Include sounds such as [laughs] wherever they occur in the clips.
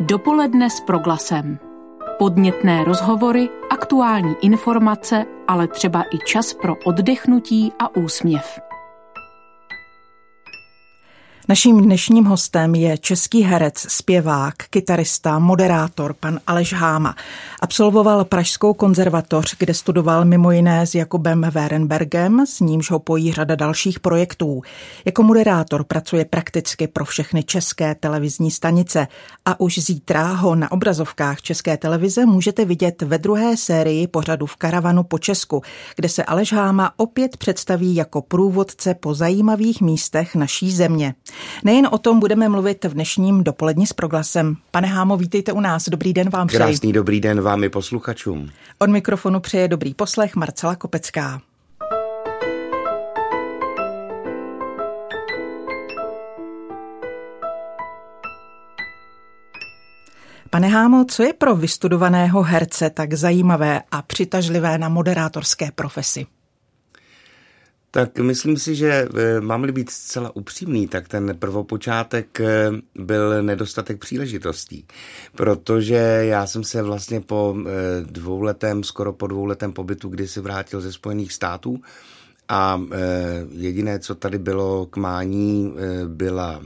Dopoledne s proglasem. Podnětné rozhovory, aktuální informace, ale třeba i čas pro oddechnutí a úsměv. Naším dnešním hostem je český herec, zpěvák, kytarista, moderátor, pan Aleš Háma. Absolvoval Pražskou konzervatoř, kde studoval mimo jiné s Jakubem Werenbergem, s nímž ho pojí řada dalších projektů. Jako moderátor pracuje prakticky pro všechny české televizní stanice a už zítra ho na obrazovkách České televize můžete vidět ve druhé sérii pořadu v Karavanu po Česku, kde se Aleš Háma opět představí jako průvodce po zajímavých místech naší země. Nejen o tom budeme mluvit v dnešním dopoledni s proglasem. Pane Hámo, vítejte u nás. Dobrý den vám přeji. Krásný dobrý den vám i posluchačům. Od mikrofonu přeje dobrý poslech Marcela Kopecká. Pane Hámo, co je pro vystudovaného herce tak zajímavé a přitažlivé na moderátorské profesi? Tak myslím si, že eh, mám-li být zcela upřímný, tak ten prvopočátek eh, byl nedostatek příležitostí, protože já jsem se vlastně po eh, dvouletém, skoro po dvouletém pobytu, kdy si vrátil ze Spojených států a jediné, co tady bylo k mání, byla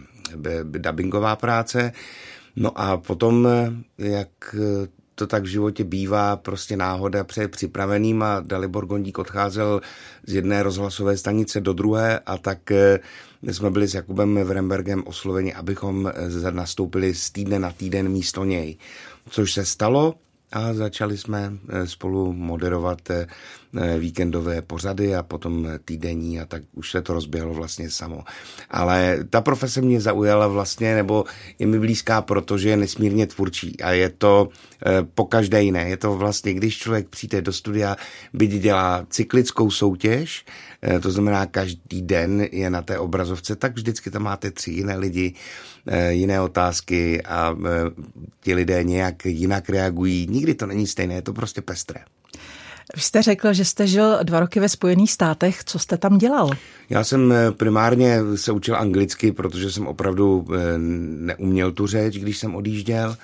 dubbingová práce, No a potom, jak to tak v životě bývá, prostě náhoda přeje připraveným a Dalibor Gondík odcházel z jedné rozhlasové stanice do druhé a tak eh, jsme byli s Jakubem Vrembergem osloveni, abychom eh, nastoupili z týdne na týden místo něj. Což se stalo a začali jsme eh, spolu moderovat Eh, víkendové pořady a potom týdenní a tak už se to rozběhlo vlastně samo. Ale ta profese mě zaujala vlastně, nebo je mi blízká, protože je nesmírně tvůrčí a je to eh, po každé jiné. Je to vlastně, když člověk přijde do studia, byť dělá cyklickou soutěž, eh, to znamená každý den je na té obrazovce, tak vždycky tam máte tři jiné lidi, jiné otázky a ti lidé nějak jinak reagují. Nikdy to není stejné, je to prostě pestré. Vy jste řekl, že jste žil dva roky ve Spojených státech. Co jste tam dělal? Já jsem eh, primárně se učil anglicky, protože jsem opravdu eh, neuměl tu řeč, když jsem odjížděl.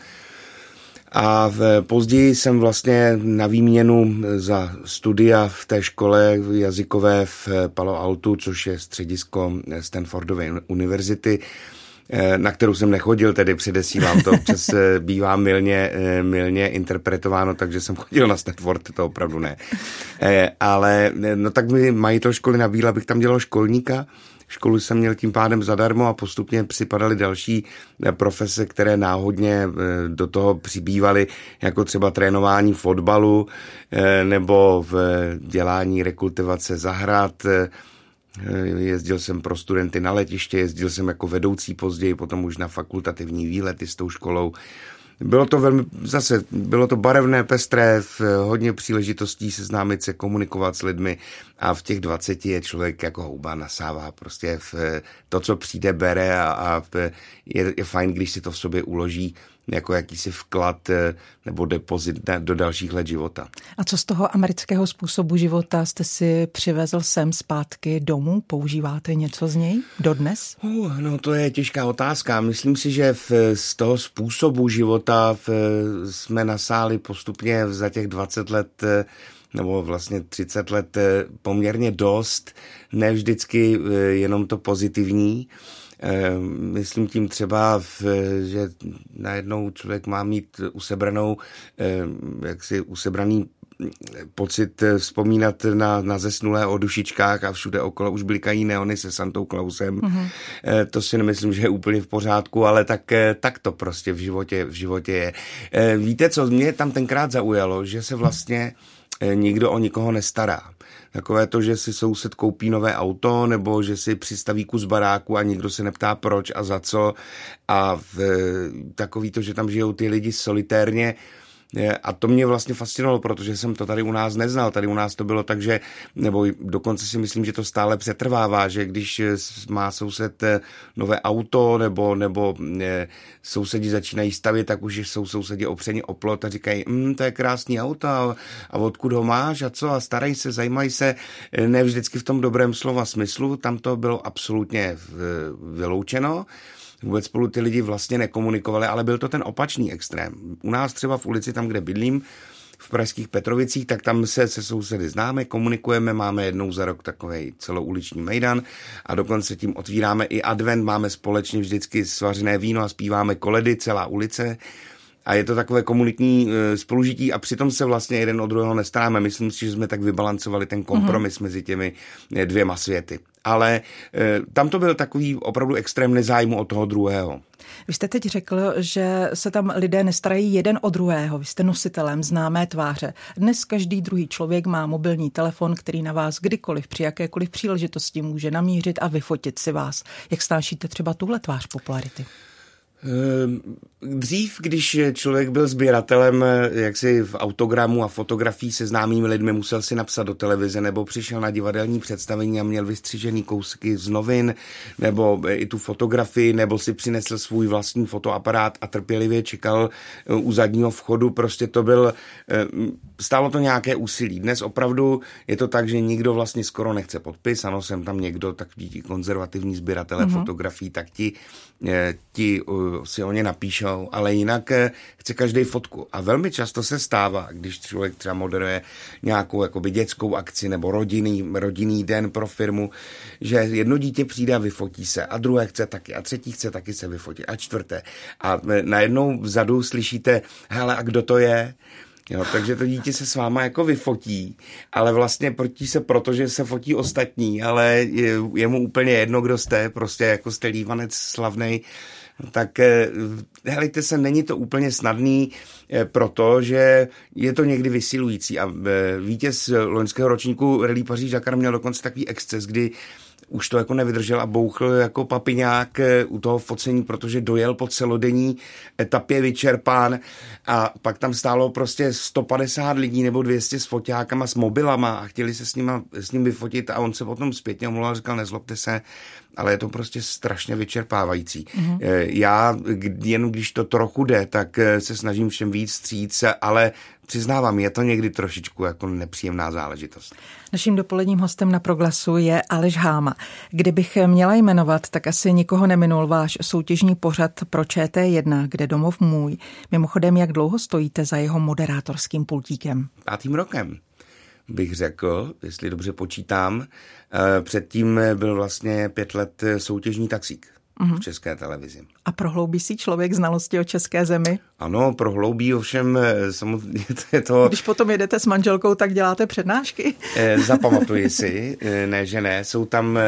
A v, později jsem vlastně na výměnu za studia v té škole jazykové v Palo Alto, což je středisko Stanfordovy univerzity, Eh, na kterou jsem nechodil, tedy předesílám to, občas eh, bývá milně, eh, milně interpretováno, takže jsem chodil na Stanford, to opravdu ne. Ale no tak mi majitel školy nabídl, abych tam dělal školníka, Školu jsem měl tím pádem zadarmo a postupně připadaly další profese, které náhodně do toho přibývaly, jako třeba trénování fotbalu nebo v dělání rekultivace zahrad, Eh, jezdil jsem pro studenty na letiště, jezdil jsem jako vedoucí později, potom už na fakultativní výlety s tou školou. Bylo to velmi, zase, bylo to barevné, pestré, hodně příležitostí seznámit se, komunikovat s lidmi a v těch 20 je člověk jako houba nasává. Prostě v to, co přijde, bere a, a je, je fajn, když si to v sobě uloží jako jakýsi vklad eh, nebo depozit do dalších let života. A co z toho amerického způsobu života jste si přivezl sem zpátky domů? Používáte něco z něj dodnes? Uh, no to je těžká otázka. Myslím si, že v, z toho způsobu života v, jsme nasáli postupně za těch 20 let eh, nebo vlastně 30 let eh, poměrně dost, ne vždycky jenom to pozitivní. Eh, myslím tím třeba, že najednou člověk má mít usebranou, eh, jaksi usebraný pocit eh, vzpomínat na, na zesnulé o dušičkách a všude okolo už blikají neony se Santou Klausem. Mm-hmm. To si nemyslím, že je úplně v pořádku, ale tak, tak to prostě v životě, v životě je. Víte, co mě tam tenkrát zaujalo, že se vlastně nikdo o nikoho nestará. Takové to, že si soused koupí nové auto, nebo že si přistaví kus baráku a nikdo se neptá proč a za co. A v, takový to, že tam žijou ty lidi solitérně, a to mě vlastně fascinovalo, protože jsem to tady u nás neznal. Tady u nás to bylo tak, že, nebo dokonce si myslím, že to stále přetrvává, že když má soused eh, nové auto, nebo, nebo eh, sousedi začínají stavět, tak už jsou sousedi opřeni o plot a říkají, mm, to je krásný auto a, a odkud ho máš a co a starají se, zajímají se, eh, ne vždycky v tom dobrém slova smyslu, tam to bylo absolutně vyloučeno. Vůbec spolu ty lidi vlastně nekomunikovali, ale byl to ten opačný extrém. U nás třeba v ulici, tam, kde bydlím, v pražských Petrovicích, tak tam se se sousedy známe, komunikujeme, máme jednou za rok takový celouliční mejdan a dokonce tím otvíráme i advent, máme společně vždycky svařené víno a zpíváme koledy, celá ulice a je to takové komunitní e, spolužití a přitom se vlastně jeden od druhého nestaráme. Myslím si, že jsme tak vybalancovali ten kompromis mm-hmm. mezi těmi e, dvěma světy. Ale e, tam to byl takový opravdu extrém nezájmu od toho druhého. Vy jste teď řekl, že se tam lidé nestarají jeden o druhého. Vy jste nositelem známé tváře. Dnes každý druhý člověk má mobilní telefon, který na vás kdykoliv při jakékoliv příležitosti může namířit a vyfotit si vás. Jak snášíte třeba tuhle tvář popularity? Ehm, dřív, když člověk byl sběratelem jaksi v autogramu a fotografií se známými lidmi, musel si napsat do televize nebo přišel na divadelní představení a měl vystřižený kousky z novin nebo i tu fotografii, nebo si přinesl svůj vlastní fotoaparát a trpělivě čekal eh, u zadního vchodu. Prostě to byl, eh, stálo to nějaké úsilí. Dnes opravdu je to tak, že nikdo vlastně skoro nechce podpis. Ano, jsem tam někdo, tak ti konzervativní sběratele mm-hmm. fotografií, tak ti, eh, ti si o ně napíšou, ale jinak eh, chce každý fotku. A velmi často se stává, když člověk třeba moderuje nějakou jakoby dětskou akci nebo rodinný, rodinný den pro firmu, že jedno dítě přijde a vyfotí se a druhé chce taky a třetí chce taky se vyfotit a čtvrté. A eh, najednou vzadu slyšíte, hele, a kdo to je? Jo, takže to dítě se s váma jako vyfotí, ale vlastně proti se proto, že se fotí ostatní, ale je, je mu úplně jedno, kdo jste, prostě jako jste lívanec slavnej, tak eh, helejte se, není to úplně snadný, eh, protože je to někdy vysilující. A eh, vítěz loňského ročníku Rally Paříž Dakar měl dokonce takový exces, kdy už to jako nevydržel a bouchl jako papiňák u toho focení, protože dojel po celodenní etapě vyčerpán a pak tam stálo prostě 150 lidí nebo 200 s foťákama, s mobilama a chtěli se s, nima, s ním vyfotit a on se potom zpětně omlouval a říkal, nezlobte se, ale je to prostě strašně vyčerpávající. Mm-hmm. Já jen když to trochu jde, tak eh, se snažím všem víc stříct, ale přiznávám, je to někdy trošičku jako nepříjemná záležitost. Naším dopoledním hostem na proglasu je Aleš Háma. Kdybych měla jmenovat, tak asi nikoho neminul váš soutěžní pořad pro ČT1, kde domov můj. Mimochodem, jak dlouho stojíte za jeho moderátorským pultíkem? Pátým rokem bych řekl, jestli dobře počítám. Eh, předtím byl vlastně pět let soutěžní taxík. V české televizi. A prohloubí si člověk znalosti o české zemi? Ano, prohloubí, ovšem eh, samozřejmě to je to... Když potom jedete s manželkou, tak děláte přednášky? Eh, zapamatuji si, ne, že ne. Jsou tam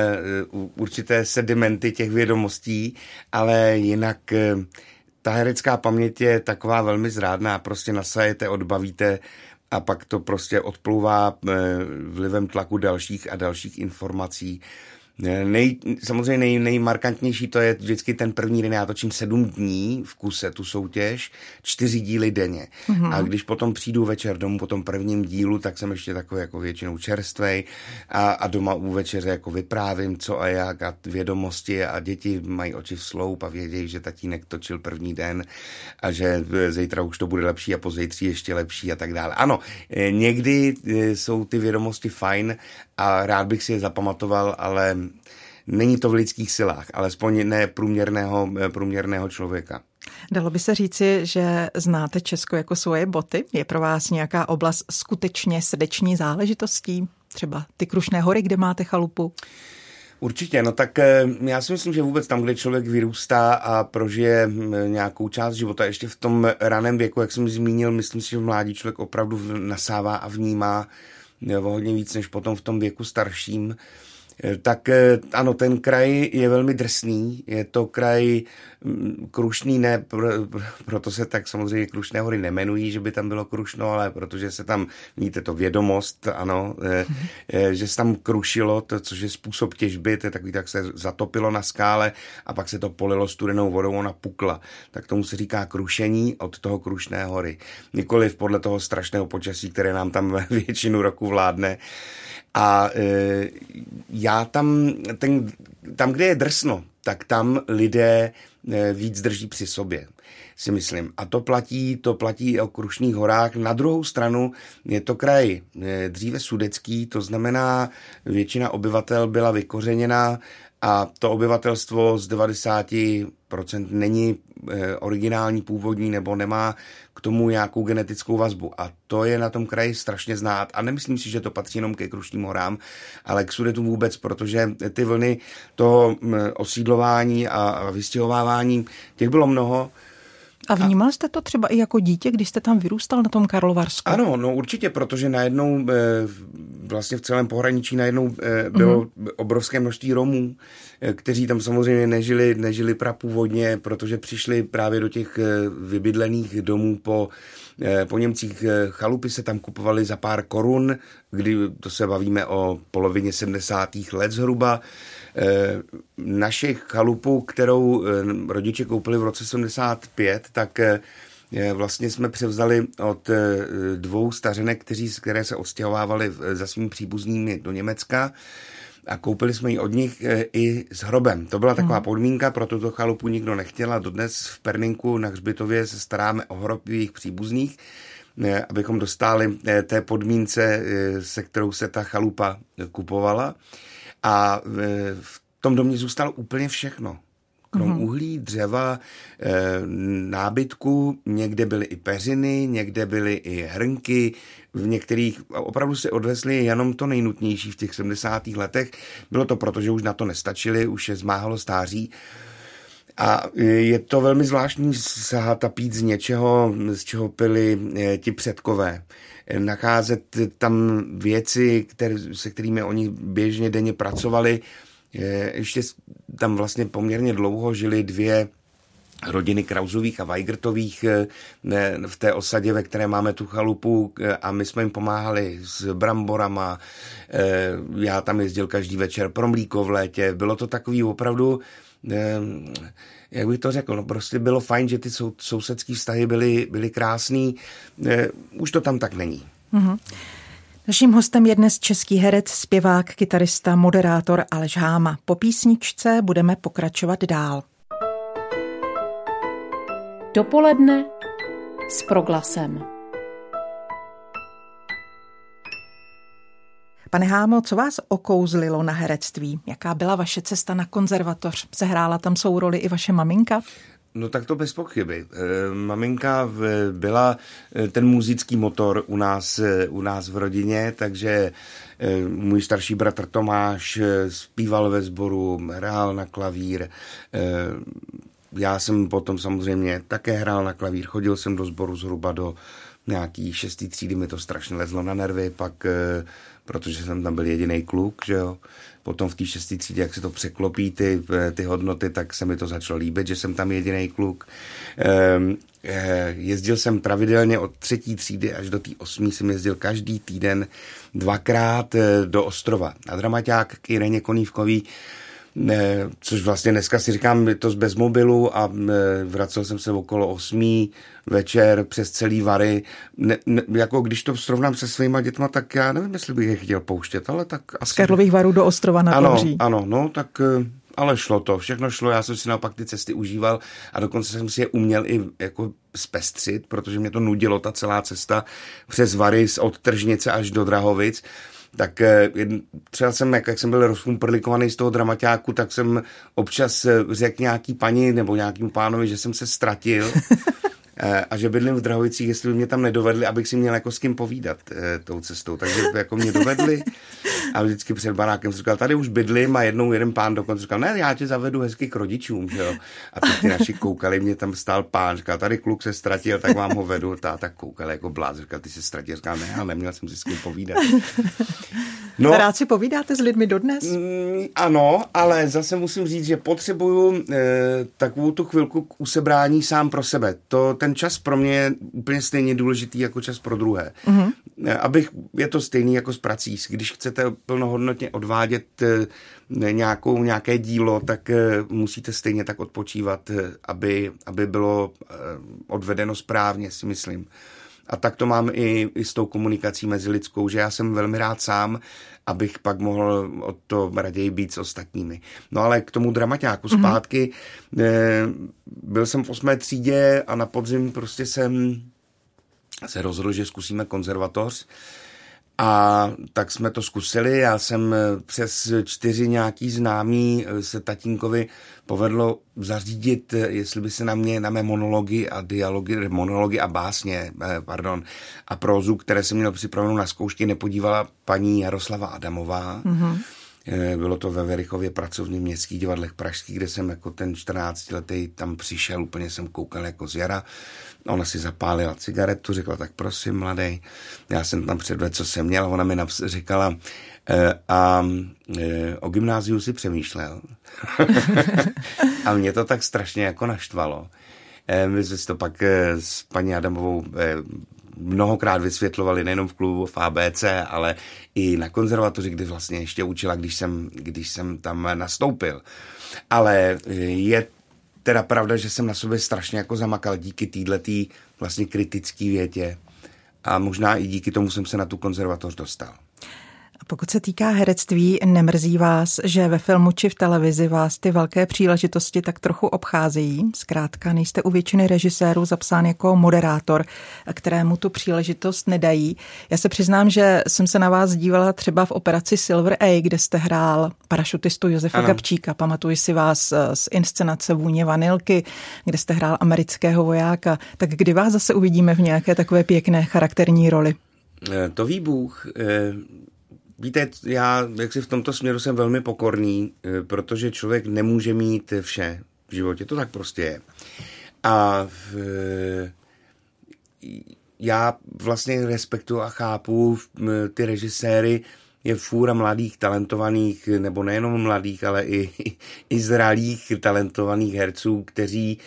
určité sedimenty těch vědomostí, ale jinak ta herecká paměť je taková velmi zrádná, prostě nasajete, odbavíte a pak to prostě odplouvá eh, vlivem tlaku dalších a dalších informací. Nej, samozřejmě nej, nejmarkantnější to je vždycky ten první den. Já točím sedm dní v kuse tu soutěž, čtyři díly denně. Mm-hmm. A když potom přijdu večer domů po tom prvním dílu, tak jsem ještě takový jako většinou čerstvej a, a doma u večeře jako vyprávím, co a jak a vědomosti a děti mají oči v sloup a vědějí, že tatínek točil první den a že zítra už to bude lepší a pozítří ještě lepší a tak dále. Ano, eh, někdy eh, jsou ty vědomosti fajn a rád bych si je zapamatoval, ale není to v lidských silách, alespoň ne průměrného, průměrného člověka. Dalo by se říci, že znáte Česko jako svoje boty? Je pro vás nějaká oblast skutečně srdeční záležitostí? Třeba ty Krušné hory, kde máte chalupu? Určitě, no tak eh, já si myslím, že vůbec tam, kde člověk vyrůstá a prožije nějakou část života, ještě v tom raném věku, jak jsem zmínil, myslím si, že v mládí člověk opravdu nasává a vnímá o hodně víc než potom v tom věku starším. Eh, tak eh, ano, ten kraj je velmi drsný, je to kraj krušný, ne, proto se tak samozřejmě Krušné hory nemenují, že by tam bylo krušno, ale protože se tam, vidíte to vědomost, ano, mm-hmm. že se tam krušilo, to, což je způsob těžby, to je takový, tak se zatopilo na skále a pak se to polilo studenou vodou, ona pukla. Tak tomu se říká krušení od toho Krušné hory. Nikoliv podle toho strašného počasí, které nám tam [laughs] většinu roku vládne. A e, já tam, ten, tam, kde je drsno, tak tam lidé e, víc drží při sobě si myslím. A to platí, to platí o Krušných horách. Na druhou stranu je to kraj e, dříve sudecký, to znamená, většina obyvatel byla vykořeněna a to obyvatelstvo z 90% není eh, originální, původní nebo nemá k tomu nějakou genetickou vazbu. A to je na tom kraji strašně znát. A nemyslím si, že to patří jenom ke Krušným horám, ale k Sudetu vůbec, protože ty vlny toho osídlování a vystěhovávání, těch bylo mnoho. A vnímal jste to třeba i jako dítě, když jste tam vyrůstal na tom Karlovarsku? Ano, no určitě, protože najednou eh, vlastně v celém pohraničí najednou eh, bylo mm-hmm. obrovské množství Romů, eh, kteří tam samozřejmě nežili, nežili prapůvodně, protože přišli právě do těch vybydlených domů po po Němcích chalupy se tam kupovaly za pár korun, kdy to se bavíme o polovině 70. let zhruba. Eh, naši chalupu, kterou eh, rodiče koupili v roce 75, tak eh, vlastně jsme převzali od dvou stařenek, kteří, které se odstěhovávali za svými příbuznými do Německa a koupili jsme ji od nich i s hrobem. To byla taková mhm. podmínka, pro tuto chalupu nikdo nechtěla. Dodnes v Perninku na Hřbitově se staráme o hrob jejich příbuzných, abychom dostali té podmínce, se kterou se ta chalupa kupovala. A v tom domě zůstalo úplně všechno. Krom mm-hmm. uhlí, dřeva, e, nábytku, někde byly i peřiny, někde byly i hrnky, v některých opravdu se odvezli jenom to nejnutnější v těch 70. letech. Bylo to proto, že už na to nestačili, už je zmáhalo stáří. A je to velmi zvláštní sahat a pít z něčeho, z čeho pili e, ti předkové nacházet tam věci, které, se kterými oni běžně denně pracovali. Ještě tam vlastně poměrně dlouho žili dvě rodiny Krauzových a Weigertových eh, v té osadě, ve které máme tu chalupu eh, a my jsme jim pomáhali s bramborama. Eh, já tam jezdil každý večer pro mlíko v létě. Bylo to takový opravdu jak bych to řekl, no prostě bylo fajn, že ty sou, sousedský vztahy byly, byly krásný, eh, už to tam tak není. Mm-hmm. Naším hostem je dnes český herec, zpěvák, kytarista, moderátor Aleš Háma. Po písničce budeme pokračovat dál. Dopoledne s proglasem. Pane Hámo, co vás okouzlilo na herectví? Jaká byla vaše cesta na konzervatoř? Sehrála tam svou roli i vaše maminka? No tak to bez pochyby. E, maminka byla e, ten muzický motor u nás, e, u nás v rodině, takže můj starší bratr Tomáš zpíval ve sboru, hrál na klavír. Já jsem potom samozřejmě také hrál na klavír, chodil jsem do sboru zhruba do nějaký šestý třídy, mi to strašně lezlo na nervy, pak protože jsem tam byl jediný kluk, že jo. Potom v té šestý třídě, jak se to překlopí ty, ty hodnoty, tak se mi to začalo líbit, že jsem tam jediný kluk. Ehm, eh, jezdil jsem pravidelně od třetí třídy až do té osmí jsem jezdil každý týden dvakrát eh, do Ostrova. A dramaťák k Ireně Konívkový což vlastně dneska si říkám, je to bez mobilu a vracel jsem se okolo osmí večer přes celý Vary. Ne, ne, jako když to srovnám se svýma dětma, tak já nevím, jestli bych je chtěl pouštět, ale tak asi... Z Karlových Varů do Ostrova na Ano, ano, no, tak eh, ale šlo to, všechno šlo, já jsem si naopak ty cesty užíval a dokonce jsem si je uměl i jako zpestřit, protože mě to nudilo ta celá cesta přes Vary od Tržnice až do Drahovic tak eh, třeba jsem, jak, jak jsem byl rozpumprlikovaný z toho dramaťáku, tak jsem občas eh, řekl nějaký paní nebo nějakým pánovi, že jsem se ztratil [laughs] Eh, a že bydlím v Drahovicích, jestli by mě tam nedovedli, abych si měl jako s kým povídat e, tou cestou. Takže jako mě dovedli a vždycky před barákem říkal, tady už bydlím a jednou jeden pán dokonce říkal, ne, já tě zavedu hezky k rodičům, že jo. A teď ty naši koukali, mě tam stál pán, říkal, tady kluk se ztratil, tak vám ho vedu. Ta tak koukal jako bláz, říkal, ty se ztratil, říkal, ne, ale neměl jsem si s kým povídat. No, Rád si povídáte s lidmi dodnes? Mm, ano, ale zase musím říct, že potřebuju e, takovou tu chvilku k usebrání sám pro sebe. To, ten čas pro mě je úplně stejně důležitý jako čas pro druhé. Mm-hmm. Abych, je to stejný jako s prací. Když chcete plnohodnotně odvádět e, nějakou, nějaké dílo, tak e, musíte stejně tak odpočívat, e, aby, aby bylo odvedeno správně, si myslím. A tak to mám i, i s tou komunikací mezi lidskou, že já jsem velmi rád sám, abych pak mohl o to raději být s ostatními. No ale k tomu dramaťáku mm-hmm. zpátky. Byl jsem v osmé třídě a na podzim prostě jsem se rozhodl, že zkusíme konzervatoř. A tak jsme to zkusili, já jsem přes čtyři nějaký známý se tatínkovi povedlo zařídit, jestli by se na mě, na mé monology a dialogy, monology a básně, pardon, a prózu, které jsem měl připravenou na zkoušky, nepodívala paní Jaroslava Adamová. Mm-hmm Eh, bylo to ve Verichově pracovním městských divadlech pražských, kde jsem jako ten 14-letý tam přišel, úplně jsem koukal jako z jara. Ona si zapálila cigaretu, řekla, tak prosím, mladý. Já jsem tam předvedl, co jsem měl. Ona mi naps- říkala, e, a e, o gymnáziu si přemýšlel. [laughs] a mě to tak strašně jako naštvalo. My jsme si to pak s paní Adamovou mnohokrát vysvětlovali nejenom v klubu v ABC, ale i na konzervatoři, kdy vlastně ještě učila, když jsem, když jsem tam nastoupil. Ale je teda pravda, že jsem na sobě strašně jako zamakal díky této vlastně kritické větě a možná i díky tomu jsem se na tu konzervatoř dostal. Pokud se týká herectví, nemrzí vás, že ve filmu či v televizi vás ty velké příležitosti tak trochu obcházejí? Zkrátka nejste u většiny režisérů zapsán jako moderátor, kterému tu příležitost nedají. Já se přiznám, že jsem se na vás dívala třeba v operaci Silver A, kde jste hrál parašutistu Josefa ano. Gabčíka. Pamatuji si vás eh, z inscenace Vůně vanilky, kde jste hrál amerického vojáka. Tak kdy vás zase uvidíme v nějaké takové pěkné charakterní roli? Eh, to ví Bůh. Víte, já jak si v tomto směru jsem velmi pokorný, eh, protože člověk nemůže mít vše v životě, to tak prostě je. A v, eh, já vlastně respektuju a chápu ty režiséry, je fůra mladých, talentovaných, nebo nejenom mladých, ale i, [laughs] i zralých, talentovaných herců, kteří Eh,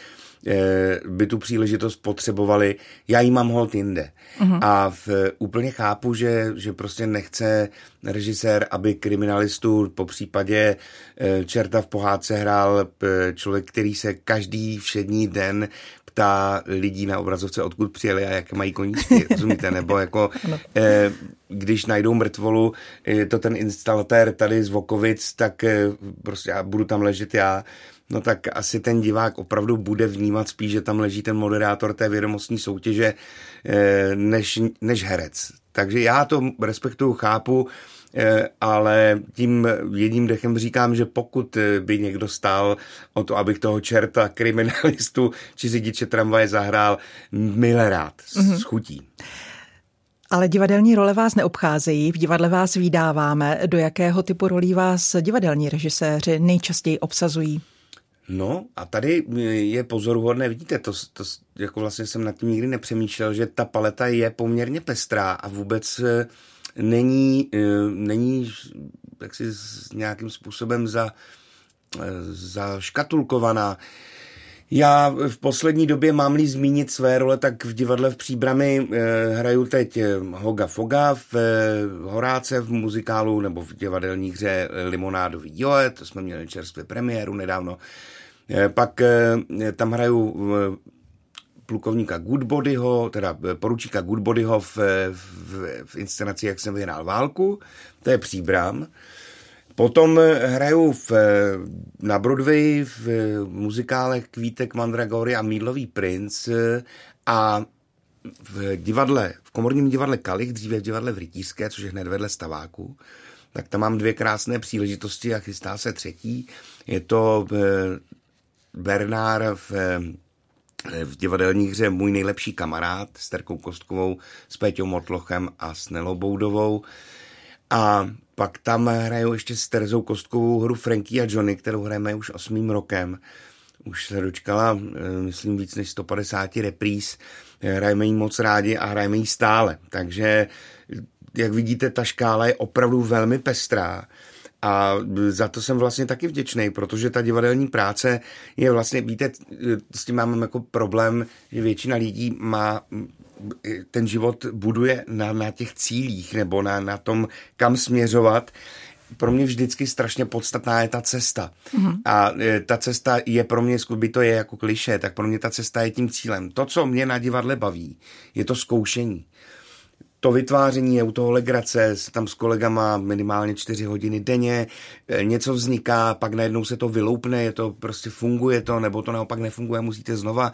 by tu příležitost potřebovali. Já ji mám hold jinde. Uh-huh. A v, úplně chápu, že, že prostě nechce režisér, aby kriminalistu po případě eh, Čerta v pohádce hrál eh, člověk, který se každý všední den ptá lidí na obrazovce, odkud přijeli a jak mají koníčky, [laughs] rozumíte? Nebo jako, eh, když najdou mrtvolu, je to ten instalatér tady z Vokovic, tak eh, prostě já budu tam ležet já no tak asi ten divák opravdu bude vnímat spíš, že tam leží ten moderátor té vědomostní soutěže eh, než, než herec. Takže já to respektuju, chápu, eh, ale tím jedním dechem říkám, že pokud eh, by někdo stál o to, abych toho čerta, kriminalistu či řidiče tramvaje zahrál, milé rád, mm-hmm. s chutí. Ale divadelní role vás neobcházejí, v divadle vás vydáváme. Do jakého typu rolí vás divadelní režiséři nejčastěji obsazují? No a tady je pozoruhodné, vidíte, to, to jako vlastně jsem nad tím nikdy nepřemýšlel, že ta paleta je poměrně pestrá a vůbec eh, není, eh, není jaksi nějakým způsobem za, eh, zaškatulkovaná. Já v poslední době mám-li zmínit své role, tak v divadle v Příbrami eh, hraju teď Hoga Foga v eh, Horáce v muzikálu nebo v divadelní hře Limonádový Joe, to jsme měli čerstvě premiéru nedávno. Pak eh, tam hraju eh, plukovníka Goodbodyho, teda poručíka Goodbodyho v, v, v inscenaci Jak jsem vyhrál válku, to je Příbram. Potom hraju v, na Broadway v muzikále Kvítek Mandragory a Mídlový princ a v divadle, v komorním divadle Kalich, dříve v divadle v Rytířské, což je hned vedle Staváku, tak tam mám dvě krásné příležitosti a chystá se třetí. Je to Bernár v, v divadelní hře Můj nejlepší kamarád s Terkou Kostkovou, s Péťou Motlochem a s Nelou Boudovou. A pak tam hrajou ještě s Terzou Kostkovou hru Frankie a Johnny, kterou hrajeme už osmým rokem. Už se dočkala, eh, myslím, víc než 150 repríz. Hrajeme ji moc rádi a hrajeme ji stále. Takže, jak vidíte, ta škála je opravdu velmi pestrá. A za to jsem vlastně taky vděčný, protože ta divadelní práce je vlastně, víte, s tím mám jako problém, že většina lidí má ten život buduje na, na těch cílích nebo na, na tom, kam směřovat pro mě vždycky strašně podstatná je ta cesta. Mm-hmm. A e, ta cesta je pro mě, by to je jako kliše, tak pro mě ta cesta je tím cílem. To, co mě na divadle baví, je to zkoušení to vytváření je u toho legrace, tam s kolegama minimálně čtyři hodiny denně, e, něco vzniká, pak najednou se to vyloupne, je to prostě funguje to, nebo to naopak nefunguje, musíte znova.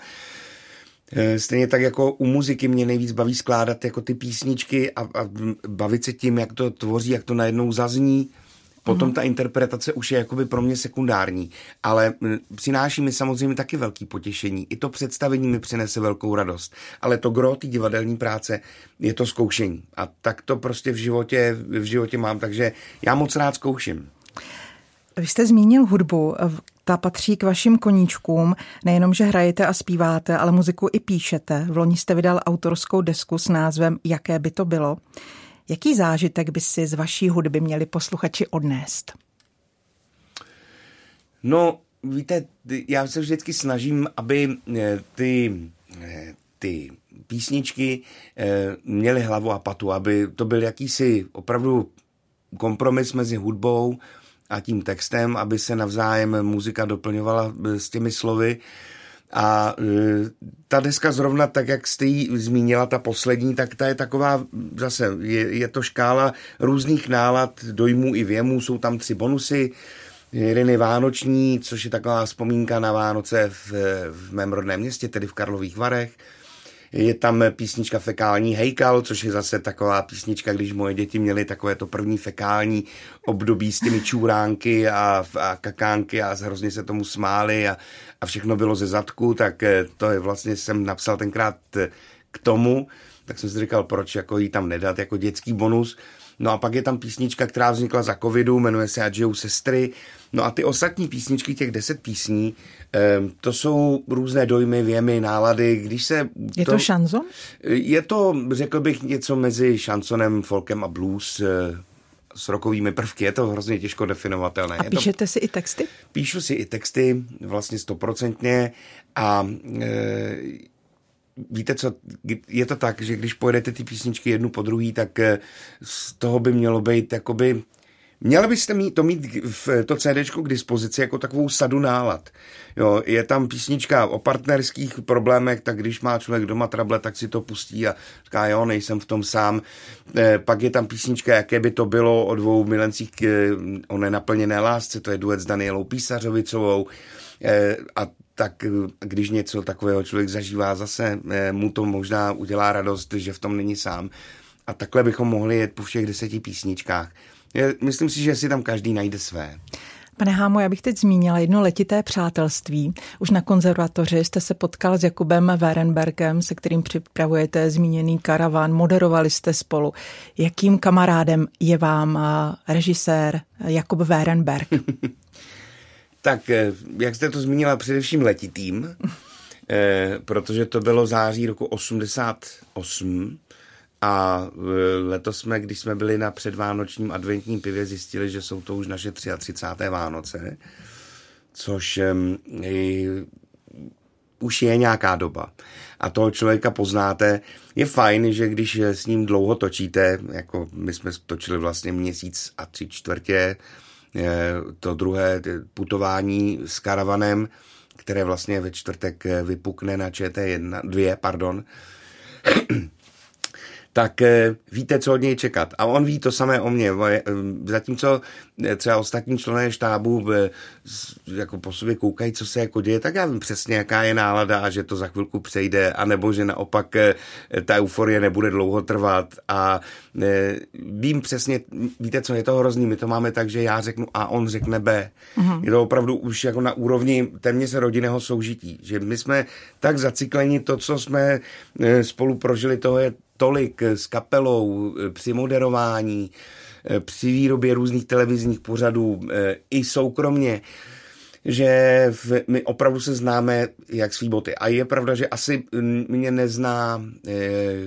Eh, stejně tak jako u muziky mě nejvíc baví skládat jako ty písničky a, a bavit se tím, jak to tvoří, jak to najednou zazní. Potom mm. ta interpretace už je jakoby pro mě sekundární, ale přináší mi samozřejmě taky velký potěšení. I to představení mi přinese velkou radost. Ale to gro té divadelní práce je to zkoušení. A tak to prostě v životě, v životě mám, takže já moc rád zkouším. Vy jste zmínil hudbu. Ta patří k vašim koníčkům. Nejenom, že hrajete a zpíváte, ale muziku i píšete. V loni jste vydal autorskou desku s názvem Jaké by to bylo. Jaký zážitek by si z vaší hudby měli posluchači odnést? No, víte, já se vždycky snažím, aby eh, ty, eh, ty písničky eh, měly hlavu a patu, aby to byl jakýsi opravdu kompromis mezi hudbou a tím textem, aby se navzájem muzika doplňovala s těmi slovy. A e, ta deska zrovna tak, jak jste ji zmínila, ta poslední, tak ta je taková, zase je, je to škála různých nálad, dojmů i věmů, jsou tam tři bonusy, jeden je vánoční, což je taková vzpomínka na Vánoce v, v mém rodném městě, tedy v Karlových Varech, je tam písnička Fekální hejkal, což je zase taková písnička, když moje děti měly takové to první fekální období s těmi čůránky a, a kakánky a hrozně se tomu smáli a, a všechno bylo ze zadku, tak eh, to je vlastně, jsem napsal tenkrát eh, k tomu, tak jsem si říkal, proč jako jí tam nedat jako dětský bonus. No a pak je tam písnička, která vznikla za covidu, jmenuje se Adžijou sestry. No a ty ostatní písničky, těch deset písní, to jsou různé dojmy, věmy, nálady. Když se je to, to šanzon? Je to, řekl bych, něco mezi šansonem, folkem a blues eh, s rokovými prvky. Je to hrozně těžko definovatelné. A píšete to... si i texty? Píšu si i texty, vlastně stoprocentně a e, víte co, je to tak, že když pojedete ty písničky jednu po druhý, tak eh, z toho by mělo být jakoby Měli byste mít, to mít v to CD k dispozici jako takovou sadu nálad. Jo, je tam písnička o partnerských problémech, tak když má člověk doma trable, tak si to pustí a říká, jo, nejsem v tom sám. E, pak je tam písnička, jaké by to bylo o dvou milencích k, o nenaplněné lásce, to je duet s Danielou Písařovicovou. E, a tak když něco takového člověk zažívá zase, e, mu to možná udělá radost, že v tom není sám. A takhle bychom mohli jet po všech deseti písničkách. Myslím si, že si tam každý najde své. Pane Hámo, já bych teď zmínila jedno letité přátelství. Už na konzervatoři jste se potkal s Jakubem Werenbergem, se kterým připravujete zmíněný karavan, moderovali jste spolu. Jakým kamarádem je vám režisér Jakub Werenberg? [laughs] tak, eh, jak jste to zmínila, především letitým, eh, protože to bylo září roku 88 a e, letos jsme, když jsme byli na předvánočním adventním pivě, zjistili, že jsou to už naše 33. Vánoce, což už je nějaká doba. A toho člověka poznáte. Je fajn, že když s ním dlouho točíte, jako my jsme točili vlastně měsíc a tři čtvrtě, to druhé putování s karavanem, které vlastně ve čtvrtek vypukne na ČT1, dvě, pardon, tak eh, víte, co od něj čekat. A on ví to samé o mě. Eh, zatímco eh, třeba ostatní členové štábu jako po sobě koukají, co se jako děje, tak já vím přesně, jaká je nálada a že to za chvilku přejde, anebo že naopak ta euforie nebude dlouho trvat a vím přesně, víte, co je to hrozný, my to máme tak, že já řeknu A, on řekne B. Mm-hmm. Je to opravdu už jako na úrovni téměř rodinného soužití, že my jsme tak zacikleni, to, co jsme spolu prožili, toho je tolik s kapelou eh, při moderování, eh, při výrobě různých televizních pořadů eh, i soukromně, že my opravdu se známe jak svý boty. A je pravda, že asi mě nezná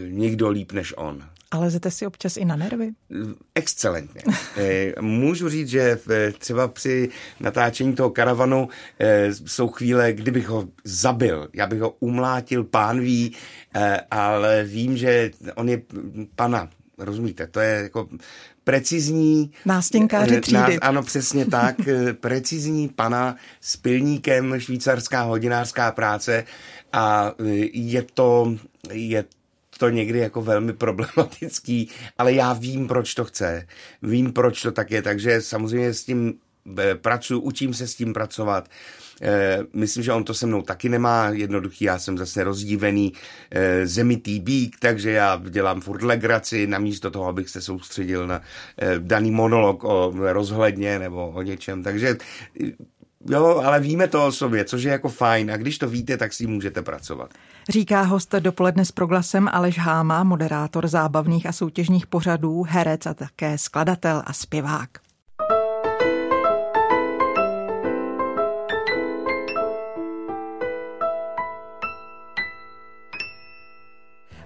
nikdo líp než on. Ale lezete si občas i na nervy? Excelentně. Můžu říct, že třeba při natáčení toho karavanu jsou chvíle, kdybych ho zabil, já bych ho umlátil, pán ví, ale vím, že on je pana, rozumíte, to je jako precizní... Nástěnkáři třídy. Nás, ano, přesně tak. precizní pana s pilníkem, švýcarská hodinářská práce a je to, je to někdy jako velmi problematický, ale já vím, proč to chce. Vím, proč to tak je, takže samozřejmě s tím pracuji, učím se s tím pracovat. Myslím, že on to se mnou taky nemá jednoduchý, já jsem zase rozdívený zemitý bík, takže já dělám furt legraci, namísto toho, abych se soustředil na daný monolog o rozhledně nebo o něčem. Takže Jo, ale víme to o sobě, což je jako fajn a když to víte, tak si můžete pracovat. Říká host dopoledne s proglasem Aleš Háma, moderátor zábavných a soutěžních pořadů, herec a také skladatel a zpěvák.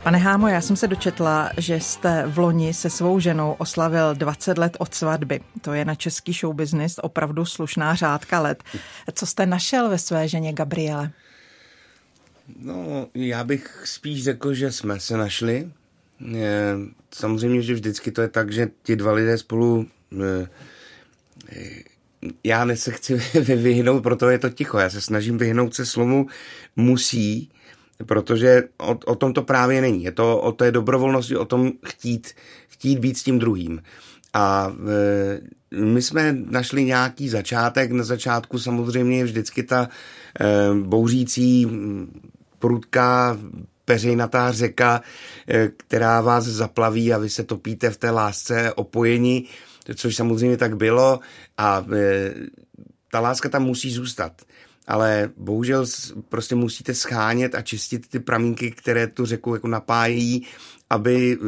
Pane Hámo, já jsem se dočetla, že jste v loni se svou ženou oslavil 20 let od svatby. To je na český show business opravdu slušná řádka let. Co jste našel ve své ženě Gabriele? No, já bych spíš řekl, že jsme se našli. Samozřejmě, že vždycky to je tak, že ti dva lidé spolu já se chci [laughs] vyhnout, proto je to ticho. Já se snažím vyhnout se slovu musí, protože o, o tom to právě není. Je to o té dobrovolnosti, o tom chtít, chtít být s tím druhým. A e, my jsme našli nějaký začátek. Na začátku samozřejmě je vždycky ta e, bouřící prudká peřejnatá řeka, e, která vás zaplaví a vy se topíte v té lásce opojení, což samozřejmě tak bylo a e, ta láska tam musí zůstat ale bohužel prostě musíte schánět a čistit ty pramínky, které tu řeku jako napájejí, aby eh,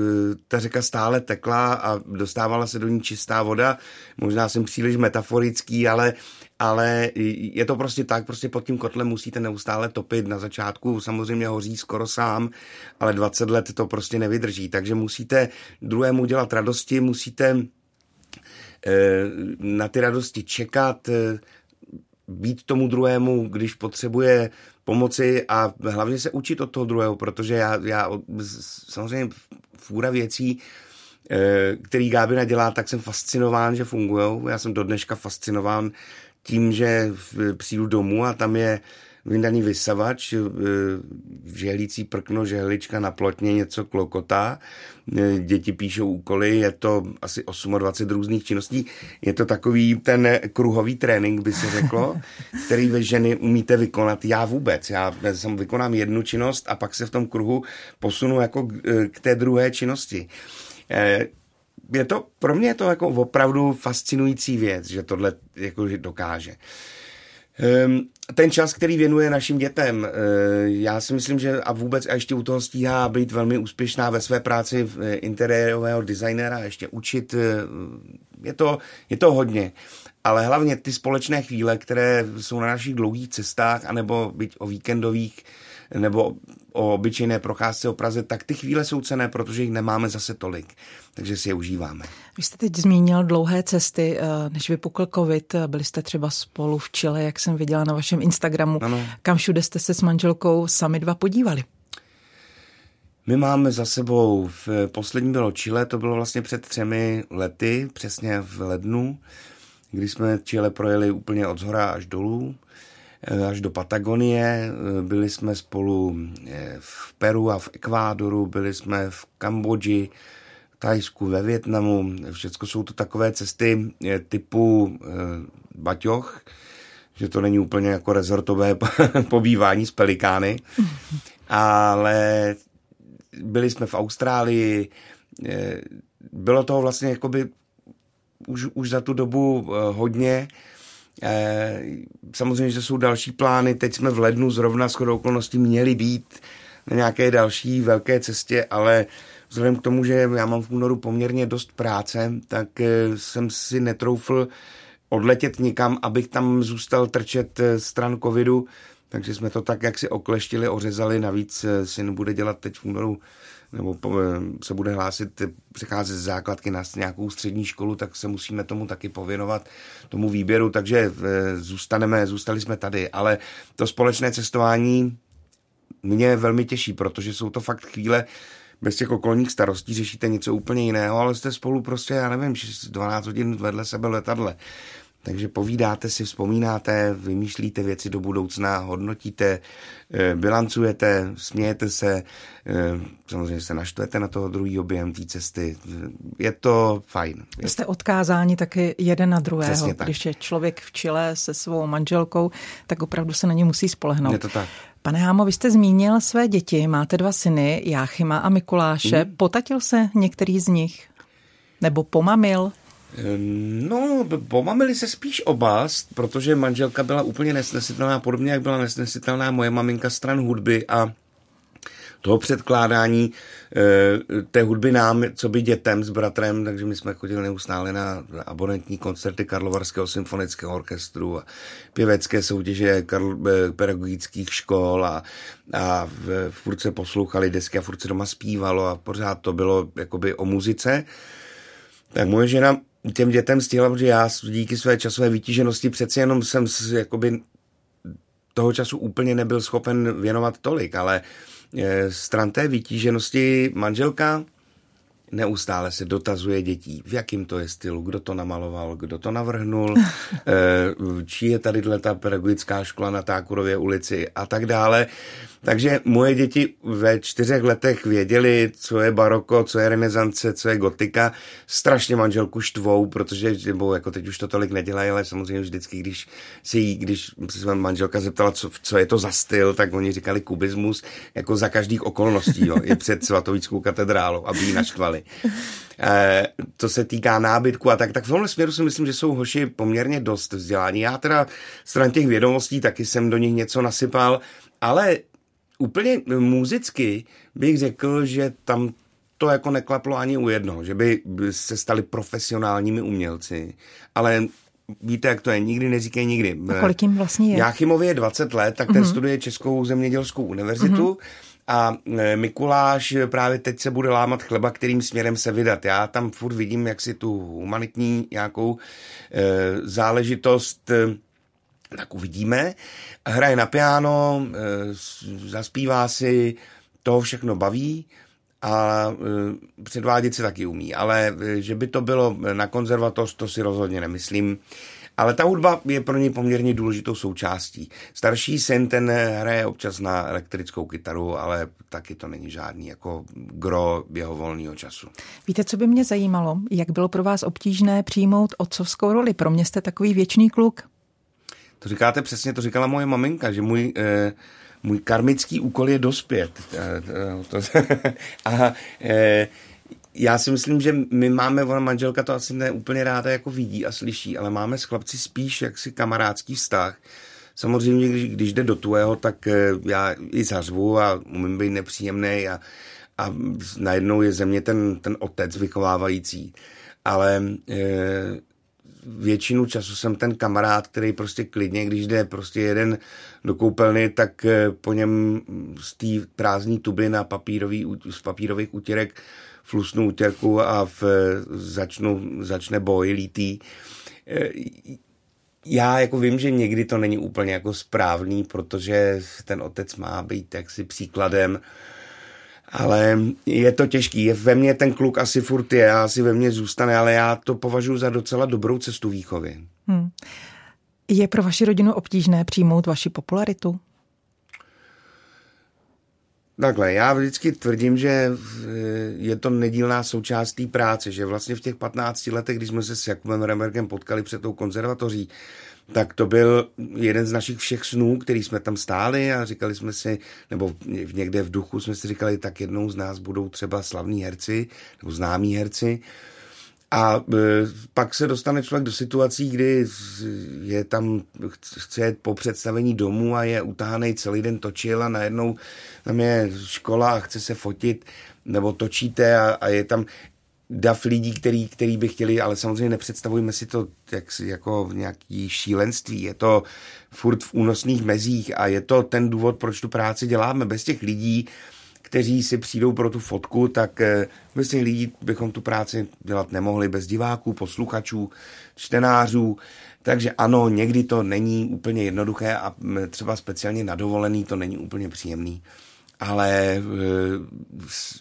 ta řeka stále tekla a dostávala se do ní čistá voda. Možná jsem příliš metaforický, ale, ale je to prostě tak, prostě pod tím kotlem musíte neustále topit. Na začátku samozřejmě hoří skoro sám, ale 20 let to prostě nevydrží. Takže musíte druhému dělat radosti, musíte eh, na ty radosti čekat, eh, být tomu druhému, když potřebuje pomoci a hlavně se učit od toho druhého, protože já, já samozřejmě fůra věcí, eh, který Gábina dělá, tak jsem fascinován, že fungují. Já jsem do dneška fascinován tím, že přijdu domů a tam je vyndaný vysavač, eh, žehlící prkno, žehlička na plotně, něco klokotá, eh, děti píšou úkoly, je to asi 28 různých činností. Je to takový ten kruhový trénink, by se řeklo, [laughs] který ve ženy umíte vykonat. Já vůbec. Já jsem vykonám jednu činnost a pak se v tom kruhu posunu jako eh, k té druhé činnosti je to, pro mě je to jako opravdu fascinující věc, že tohle jako že dokáže. Ehm, ten čas, který věnuje našim dětem, eh, já si myslím, že a vůbec a ještě u toho stíhá být velmi úspěšná ve své práci eh, interiérového designéra, ještě učit, eh, je to, je to hodně. Ale hlavně ty společné chvíle, které jsou na našich dlouhých cestách, anebo být o víkendových, nebo o obyčejné procházce o Praze, tak ty chvíle jsou cené, protože jich nemáme zase tolik, takže si je užíváme. Vy jste teď zmínil dlouhé cesty, eh, než vypukl covid, byli jste třeba spolu v Chile, jak jsem viděla na vašem Instagramu. Ano. Kam všude jste se s manželkou sami dva podívali? My máme za sebou, v poslední bylo Chile, to bylo vlastně před třemi lety, přesně v lednu, kdy jsme Chile projeli úplně od zhora až dolů. Eh, až do Patagonie. Eh, byli jsme spolu eh, v Peru a v Ekvádoru, byli jsme v Kambodži, Tajsku, ve Větnamu. Všechno jsou to takové cesty typu baťoch, že to není úplně jako rezortové [laughs] pobývání s pelikány, ale byli jsme v Austrálii, bylo toho vlastně jakoby už, už za tu dobu hodně, Eh, samozřejmě, že jsou další plány. Teď jsme v lednu zrovna s okolností měli být na nějaké další velké cestě, ale vzhledem k tomu, že já mám v únoru poměrně dost práce, tak eh, jsem si netroufl odletět nikam, abych tam zůstal trčet eh, stran covidu, takže jsme to tak jak si okleštili, ořezali. Navíc syn bude dělat teď v únoru nebo se bude hlásit, přecházet z základky na nějakou střední školu, tak se musíme tomu taky pověnovat, tomu výběru, takže zůstaneme, zůstali jsme tady, ale to společné cestování mě velmi těší, protože jsou to fakt chvíle, bez těch okolních starostí řešíte něco úplně jiného, ale jste spolu prostě, já nevím, 12 hodin vedle sebe letadle. Takže povídáte si, vzpomínáte, vymýšlíte věci do budoucna, hodnotíte, eh, bilancujete, smějete se, eh, samozřejmě se naštvete na toho druhého během té cesty. Je to fajn. Je Jste odkázáni taky jeden na druhého. Když je člověk v Chile se svou manželkou, tak opravdu se na ně musí spolehnout. Je to tak. Pane Hámo, vy jste zmínil své děti, máte dva syny, Jáchyma a Mikuláše. Mm. Potatil se některý z nich? Nebo pomamil? No, pomamili se spíš oba, protože manželka byla úplně nesnesitelná, podobně jak byla nesnesitelná moje maminka stran hudby a toho předkládání e, té hudby nám, co by dětem s bratrem, takže my jsme chodili neustále na abonentní koncerty Karlovarského symfonického orchestru a pěvecké soutěže Karl, e, pedagogických škol a, a v, furt se poslouchali desky a furt se doma zpívalo a pořád to bylo jakoby o muzice. Tak moje žena těm dětem stihla, protože já díky své časové vytíženosti přeci jenom jsem jakoby toho času úplně nebyl schopen věnovat tolik, ale eh, stran té vytíženosti manželka neustále se dotazuje dětí, v jakým to je stylu, kdo to namaloval, kdo to navrhnul, [laughs] eh, čí je tady ta pedagogická škola na Tákurově ulici a tak dále. Takže moje děti ve čtyřech letech věděli, co je baroko, co je renesance, co je gotika. Strašně manželku štvou, protože, nebo jako teď už to tolik nedělají, ale samozřejmě vždycky, když se jí, když se manželka zeptala, co, co je to za styl, tak oni říkali kubismus, jako za každých okolností, jo, i před Svatovíckou katedrálou, aby ji naštvali. E, to se týká nábytku a tak, tak v tomhle směru si myslím, že jsou hoši poměrně dost vzdělání. Já teda stran těch vědomostí taky jsem do nich něco nasypal, ale úplně muzicky bych řekl, že tam to jako neklaplo ani u jednoho, že by se stali profesionálními umělci, ale víte, jak to je, nikdy neříkej nikdy. A kolik jim vlastně je? Jáchymovi je 20 let, tak ten mm-hmm. studuje Českou zemědělskou univerzitu mm-hmm. A e, Mikuláš právě teď se bude lámat chleba, kterým směrem se vydat. Já tam furt vidím, jak si tu humanitní nějakou e, záležitost e, tak uvidíme. Hraje na piano, eh, zaspívá si, to všechno baví a eh, předvádět si taky umí. Ale eh, že by to bylo na konzervatoř, to si rozhodně nemyslím. Ale ta hudba je pro něj poměrně důležitou součástí. Starší syn ten hraje občas na elektrickou kytaru, ale taky to není žádný jako gro jeho volného času. Víte, co by mě zajímalo? Jak bylo pro vás obtížné přijmout otcovskou roli? Pro mě jste takový věčný kluk. To říkáte přesně, to říkala moje maminka, že můj, eh, můj karmický úkol je dospět. Eh, to, [laughs] a eh, já si myslím, že my máme, ona manželka to asi ne úplně ráda jako vidí a slyší, ale máme s chlapci spíš jaksi kamarádský vztah. Samozřejmě, když, když jde do tuého, tak eh, já i zařvu a umím být nepříjemný a, a najednou je ze mě ten, ten otec vychovávající. Ale eh, většinu času jsem ten kamarád, který prostě klidně, když jde prostě jeden do koupelny, tak eh, po něm z té prázdní tuby na papírový, z papírových flusnu útěrku a v, začnu, začne boj lítý. Eh, já jako vím, že někdy to není úplně jako správný, protože ten otec má být jaksi příkladem, ale je to těžký. Je ve mně ten kluk asi furt je, asi ve mně zůstane, ale já to považuji za docela dobrou cestu výchovy. Hmm. Je pro vaši rodinu obtížné přijmout vaši popularitu? Takhle, já vždycky tvrdím, že je to nedílná součást té práce, že vlastně v těch 15 letech, když jsme se s Jakubem Rembergem potkali před tou konzervatoří, tak to byl jeden z našich všech snů, který jsme tam stáli a říkali jsme si, nebo někde v duchu jsme si říkali, tak jednou z nás budou třeba slavní herci nebo známí herci. A e, pak se dostane člověk do situací, kdy je tam, chce jet po představení domů a je utáhaný celý den točil a najednou tam je škola a chce se fotit, nebo točíte a, a je tam dav lidí, který, který by chtěli, ale samozřejmě nepředstavujeme si to jak, jako nějaký šílenství. Je to furt v únosných mezích a je to ten důvod, proč tu práci děláme. Bez těch lidí, kteří si přijdou pro tu fotku, tak eh, bez těch lidí bychom tu práci dělat nemohli, bez diváků, posluchačů, čtenářů. Takže ano, někdy to není úplně jednoduché a třeba speciálně na dovolený to není úplně příjemný. Ale e,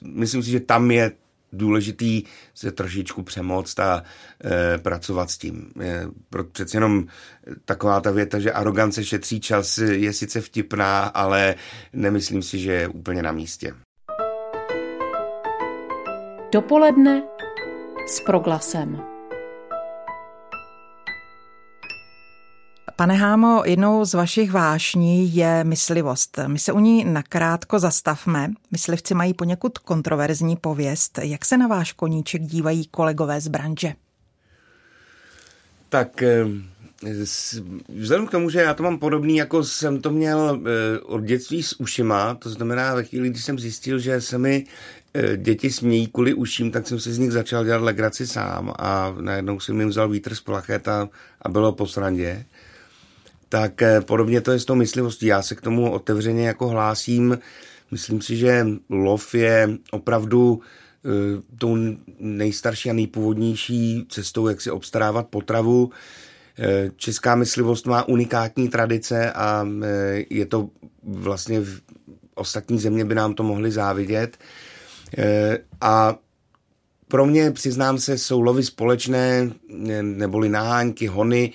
myslím si, že tam je důležitý se trošičku přemoct a e, pracovat s tím. E, pro, přeci jenom taková ta věta, že arogance šetří čas je sice vtipná, ale nemyslím si, že je úplně na místě. Dopoledne s proglasem. Pane Hámo, jednou z vašich vášní je myslivost. My se u ní nakrátko zastavme. Myslivci mají poněkud kontroverzní pověst. Jak se na váš koníček dívají kolegové z branže? Tak eh, vzhledem k tomu, že já to mám podobný, jako jsem to měl eh, od dětství s ušima, to znamená ve chvíli, když jsem zjistil, že se mi eh, děti smějí kvůli uším, tak jsem si z nich začal dělat legraci sám a najednou jsem jim vzal vítr z plachet a, a bylo po srandě tak eh, podobně to je s tou myslivostí. Já se k tomu otevřeně jako hlásím. Myslím si, že lov je opravdu eh, tou nejstarší a nejpůvodnější cestou, jak si obstarávat potravu. Eh, česká myslivost má unikátní tradice a je to vlastně v ostatní země by nám to mohli závidět. A pro mě, přiznám se, jsou lovy společné, neboli naháňky, hony,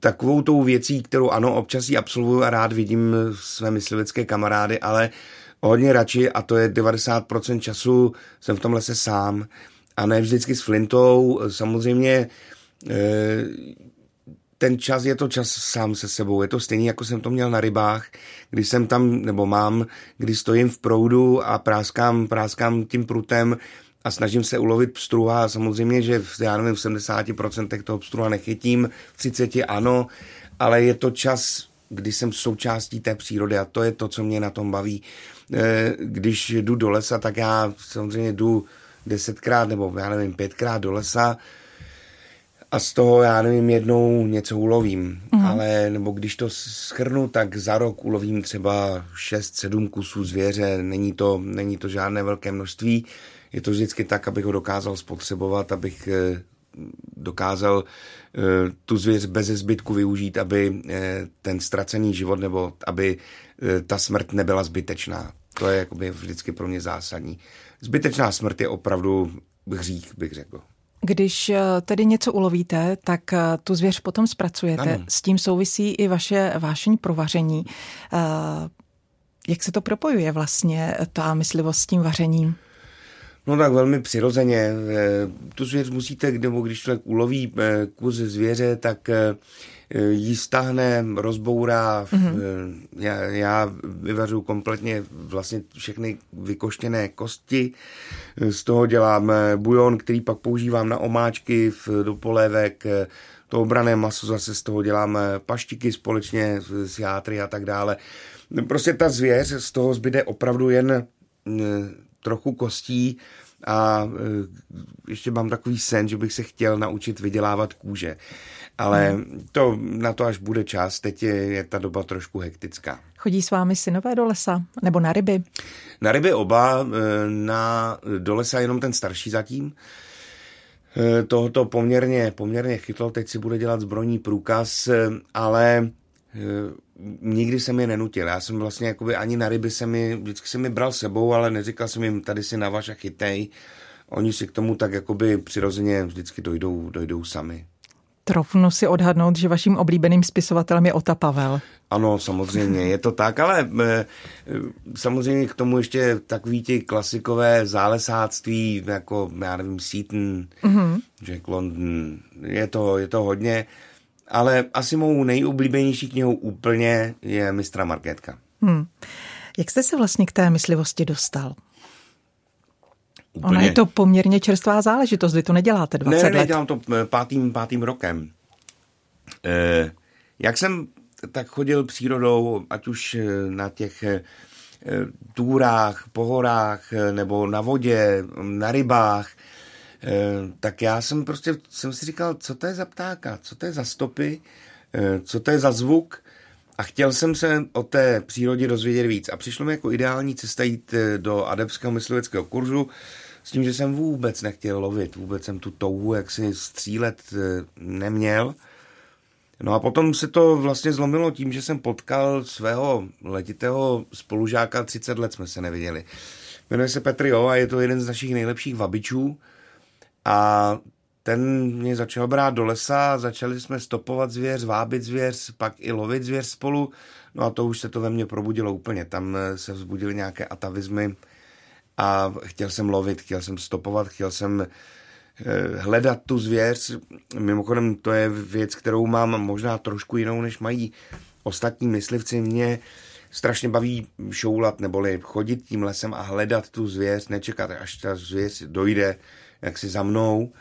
takovou tou věcí, kterou ano, občas ji absolvuju a rád vidím své myslivecké kamarády, ale hodně radši, a to je 90% času, jsem v tom lese sám a ne vždycky s flintou. Samozřejmě eh, ten čas je to čas sám se sebou. Je to stejný, jako jsem to měl na rybách, když jsem tam, nebo mám, když stojím v proudu a práskám, práskám tím prutem, a snažím se ulovit pstruha a samozřejmě, že v, já nevím, v 70% toho pstruha nechytím, v 30 ano, ale je to čas, kdy jsem součástí té přírody a to je to, co mě na tom baví. Eh, když jdu do lesa, tak já samozřejmě jdu desetkrát nebo já nevím, pětkrát do lesa a z toho, já nevím, jednou něco ulovím. Mm. Ale, nebo když to schrnu, tak za rok ulovím třeba 6-7 kusů zvěře, není to, není to žádné velké množství je to vždycky tak, abych ho dokázal spotřebovat, abych eh, dokázal eh, tu zvěř bez zbytku využít, aby eh, ten ztracený život nebo aby ta smrt nebyla zbytečná. To je jakoby vždycky pro mě zásadní. Zbytečná smrt je opravdu hřích, bych řekl. Když tedy něco ulovíte, tak tu zvěř potom zpracujete. Ano. S tím souvisí i vaše vášení pro vaření. Jak se to propojuje vlastně, ta myslivost s tím vařením? No tak velmi přirozeně. Eh, tu zvěř musíte, nebo když člověk uloví eh, kus zvěře, tak eh, jí stáhne, rozbourá. Mm-hmm. Já, já vyvařu kompletně vlastně všechny vykoštěné kosti. Z toho dělám bujon, který pak používám na omáčky, do polévek. To obrané maso zase z toho dělám paštiky společně s játry a tak dále. Prostě ta zvěř, z toho zbyde opravdu jen trochu kostí a e, ještě mám takový sen, že bych se chtěl naučit vydělávat kůže. Ale hmm. to na to až bude čas, teď je, je ta doba trošku hektická. Chodí s vámi synové do lesa? Nebo na ryby? Na ryby oba, e, na, do lesa jenom ten starší zatím. E, tohoto poměrně, poměrně chytlo, teď si bude dělat zbrojní průkaz, ale nikdy jsem je nenutil. Já jsem vlastně jakoby ani na ryby jsem mi, vždycky jsem mi bral sebou, ale neříkal jsem jim, tady si navaž a chytej. Oni si k tomu tak jakoby přirozeně vždycky dojdou, dojdou sami. Trofnu si odhadnout, že vaším oblíbeným spisovatelem je Ota Pavel. Ano, samozřejmě, je to tak, ale e, samozřejmě k tomu ještě takový ti klasikové zálesáctví, jako, já nevím, Seaton, mm-hmm. Jack London, je to, je to hodně ale asi mou nejoblíbenější knihou úplně je Mistra Markétka. Hmm. Jak jste se vlastně k té myslivosti dostal? Úplně. Ona je to poměrně čerstvá záležitost, vy to neděláte 20 ne, let. Ne, nedělám to eh, pátým, pátým rokem. E, jak jsem tak chodil přírodou, ať už eh, na těch e, túrách, po horách, nebo na vodě, na rybách, Eh, tak já jsem prostě, jsem si říkal, co to je za ptáka, co to je za stopy, eh, co to je za zvuk a chtěl jsem se o té přírodě dozvědět víc a přišlo mi jako ideální cesta jít eh, do adepského mysliveckého kurzu s tím, že jsem vůbec nechtěl lovit, vůbec jsem tu touhu jak si střílet neměl. No a potom se to vlastně zlomilo tím, že jsem potkal svého letitého spolužáka, 30 let jsme se neviděli Jmenuje se Petr Jo a je to jeden z našich nejlepších vabičů. A ten mě začal brát do lesa, začali jsme stopovat zvěř, vábit zvěř, pak i lovit zvěř spolu. No a to už se to ve mně probudilo úplně. Tam eh, se vzbudily nějaké atavizmy a chtěl jsem lovit, chtěl jsem stopovat, chtěl jsem eh, hledat tu zvěř. Mimochodem to je věc, kterou mám možná trošku jinou, než mají ostatní myslivci. Mě strašně baví šoulat neboli chodit tím lesem a hledat tu zvěř, nečekat, až ta zvěř dojde jak si za mnou.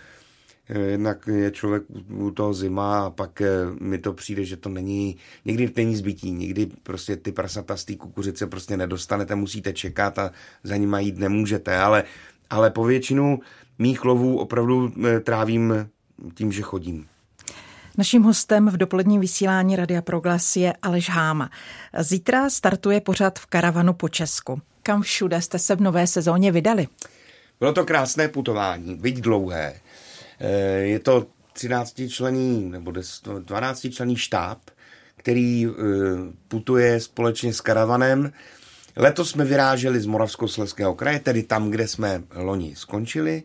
Eh, jednak je člověk u toho zima a pak eh, mi to přijde, že to není, někdy není zbytí, někdy prostě ty prasata z té kukuřice prostě nedostanete, musíte čekat a za nima jít nemůžete, ale, ale po většinu mých lovů opravdu eh, trávím tím, že chodím. Naším hostem v dopoledním vysílání Radia Proglas je Aleš Háma. Zítra startuje pořad v karavanu po Česku. Kam všude jste se v nové sezóně vydali? Bylo to krásné putování, byť dlouhé. Eh, je to 13 člení nebo 12 člení štáb, který eh, putuje společně s karavanem. Letos jsme vyráželi z Moravskoslezského kraje, tedy tam, kde jsme loni skončili.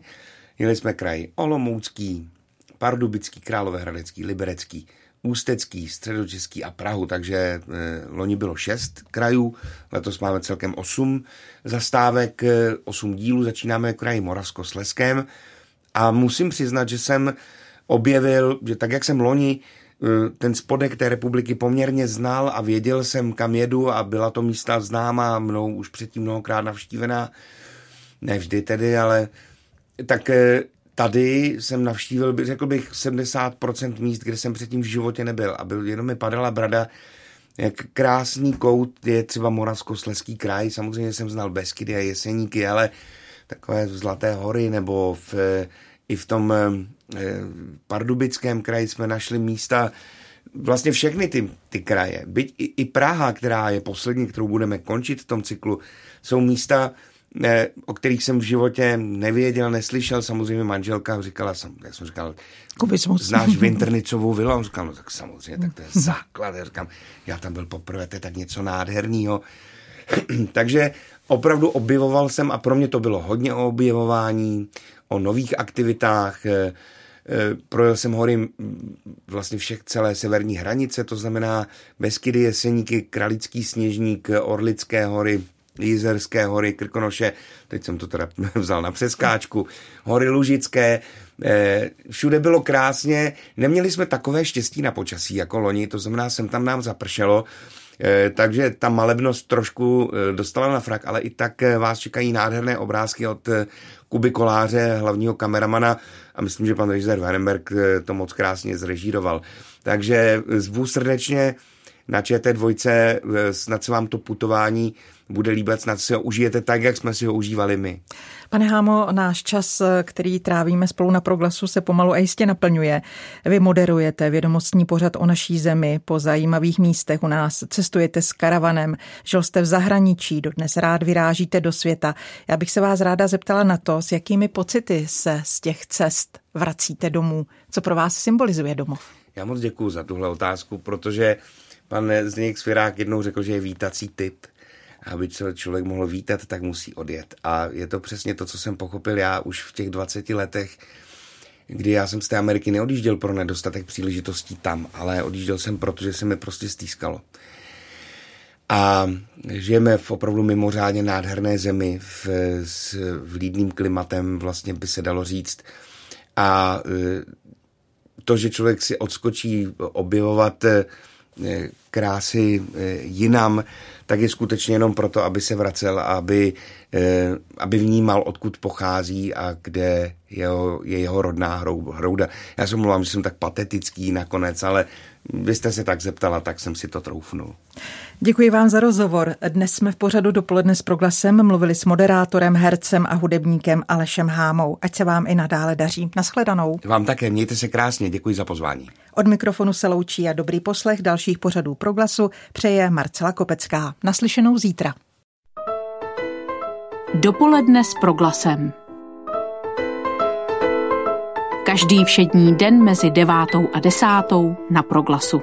Jeli jsme kraj Olomoucký, Pardubický, Královéhradecký, Liberecký, Ústecký, Středočeský a Prahu, takže eh, loni bylo šest krajů, letos máme celkem osm zastávek, osm dílů, začínáme kraji Moravskoslezském. A musím přiznat, že jsem objevil, že tak jak jsem loni eh, ten spodek té republiky poměrně znal a věděl jsem, kam jedu a byla to místa známá mnou už předtím mnohokrát navštívená, ne vždy tedy, ale tak eh, tady jsem navštívil, řekl bych, 70% míst, kde jsem předtím v životě nebyl. A byl, jenom mi padala brada, jak krásný kout je třeba Moravskosleský kraj, samozřejmě jsem znal Beskydy a Jeseníky, ale takové Zlaté hory nebo v, i v tom eh, pardubickém kraji jsme našli místa, vlastně všechny ty, ty kraje, byť i, i Praha, která je poslední, kterou budeme končit v tom cyklu, jsou místa, o kterých jsem v životě nevěděl, neslyšel. Samozřejmě manželka říkala, jsem, jak jsem říkal, Kubismus. znáš Vinternicovou vilu? On říkal, no tak samozřejmě, tak to je základ. Já říkám, já tam byl poprvé, to je tak něco nádherného. [clears throat] Takže opravdu objevoval jsem a pro mě to bylo hodně o objevování, o nových aktivitách. Eh, eh, projel jsem hory vlastně všech celé severní hranice, to znamená Beskydy, Jeseníky, Kralický sněžník, Orlické hory, Jízerské hory, Krkonoše, teď jsem to teda [laughs] vzal na přeskáčku, hory Lužické, eh, všude bylo krásně, neměli jsme takové štěstí na počasí jako loni, to znamená, sem tam nám zapršelo, Eh, takže ta malebnost trošku eh, dostala na frak, ale i tak vás čekají nádherné obrázky od Kuby Koláře, hlavního kameramana. A myslím, že pan režisér Wernberg to moc krásně zrežíroval. Takže zvu srdečně na ČT2, snad se vám to putování bude líbit, snad si ho užijete tak, jak jsme si ho užívali my. Pane Hámo, náš čas, který trávíme spolu na proglasu, se pomalu a jistě naplňuje. Vy moderujete vědomostní pořad o naší zemi po zajímavých místech u nás, cestujete s karavanem, žil jste v zahraničí, dodnes rád vyrážíte do světa. Já bych se vás ráda zeptala na to, s jakými pocity se z těch cest vracíte domů. Co pro vás symbolizuje domov? Já moc děkuji za tuhle otázku, protože pan Zdeněk Svěrák jednou řekl, že je vítací typ aby člověk mohl vítat, tak musí odjet. A je to přesně to, co jsem pochopil já už v těch 20 letech, kdy já jsem z té Ameriky neodjížděl pro nedostatek příležitostí tam, ale odjížděl jsem, protože se mi prostě stýskalo. A žijeme v opravdu mimořádně nádherné zemi v, s vlídným klimatem, vlastně by se dalo říct. A e, to, že člověk si odskočí objevovat e, krásy e, jinam, tak je skutečně jenom proto, aby se vracel a aby, eh, aby vnímal, odkud pochází a kde jeho, je jeho rodná hrouda. Já se mluvám, že jsem tak patetický nakonec, ale vy jste se tak zeptala, tak jsem si to troufnul. Děkuji vám za rozhovor. Dnes jsme v pořadu dopoledne s proglasem mluvili s moderátorem, hercem a hudebníkem Alešem Hámou. Ať se vám i nadále daří. Naschledanou. Vám také, mějte se krásně, děkuji za pozvání. Od mikrofonu se loučí a dobrý poslech dalších pořadů proglasu přeje Marcela Kopecká. Naslyšenou zítra. Dopoledne s proglasem. Každý všední den mezi devátou a desátou na proglasu.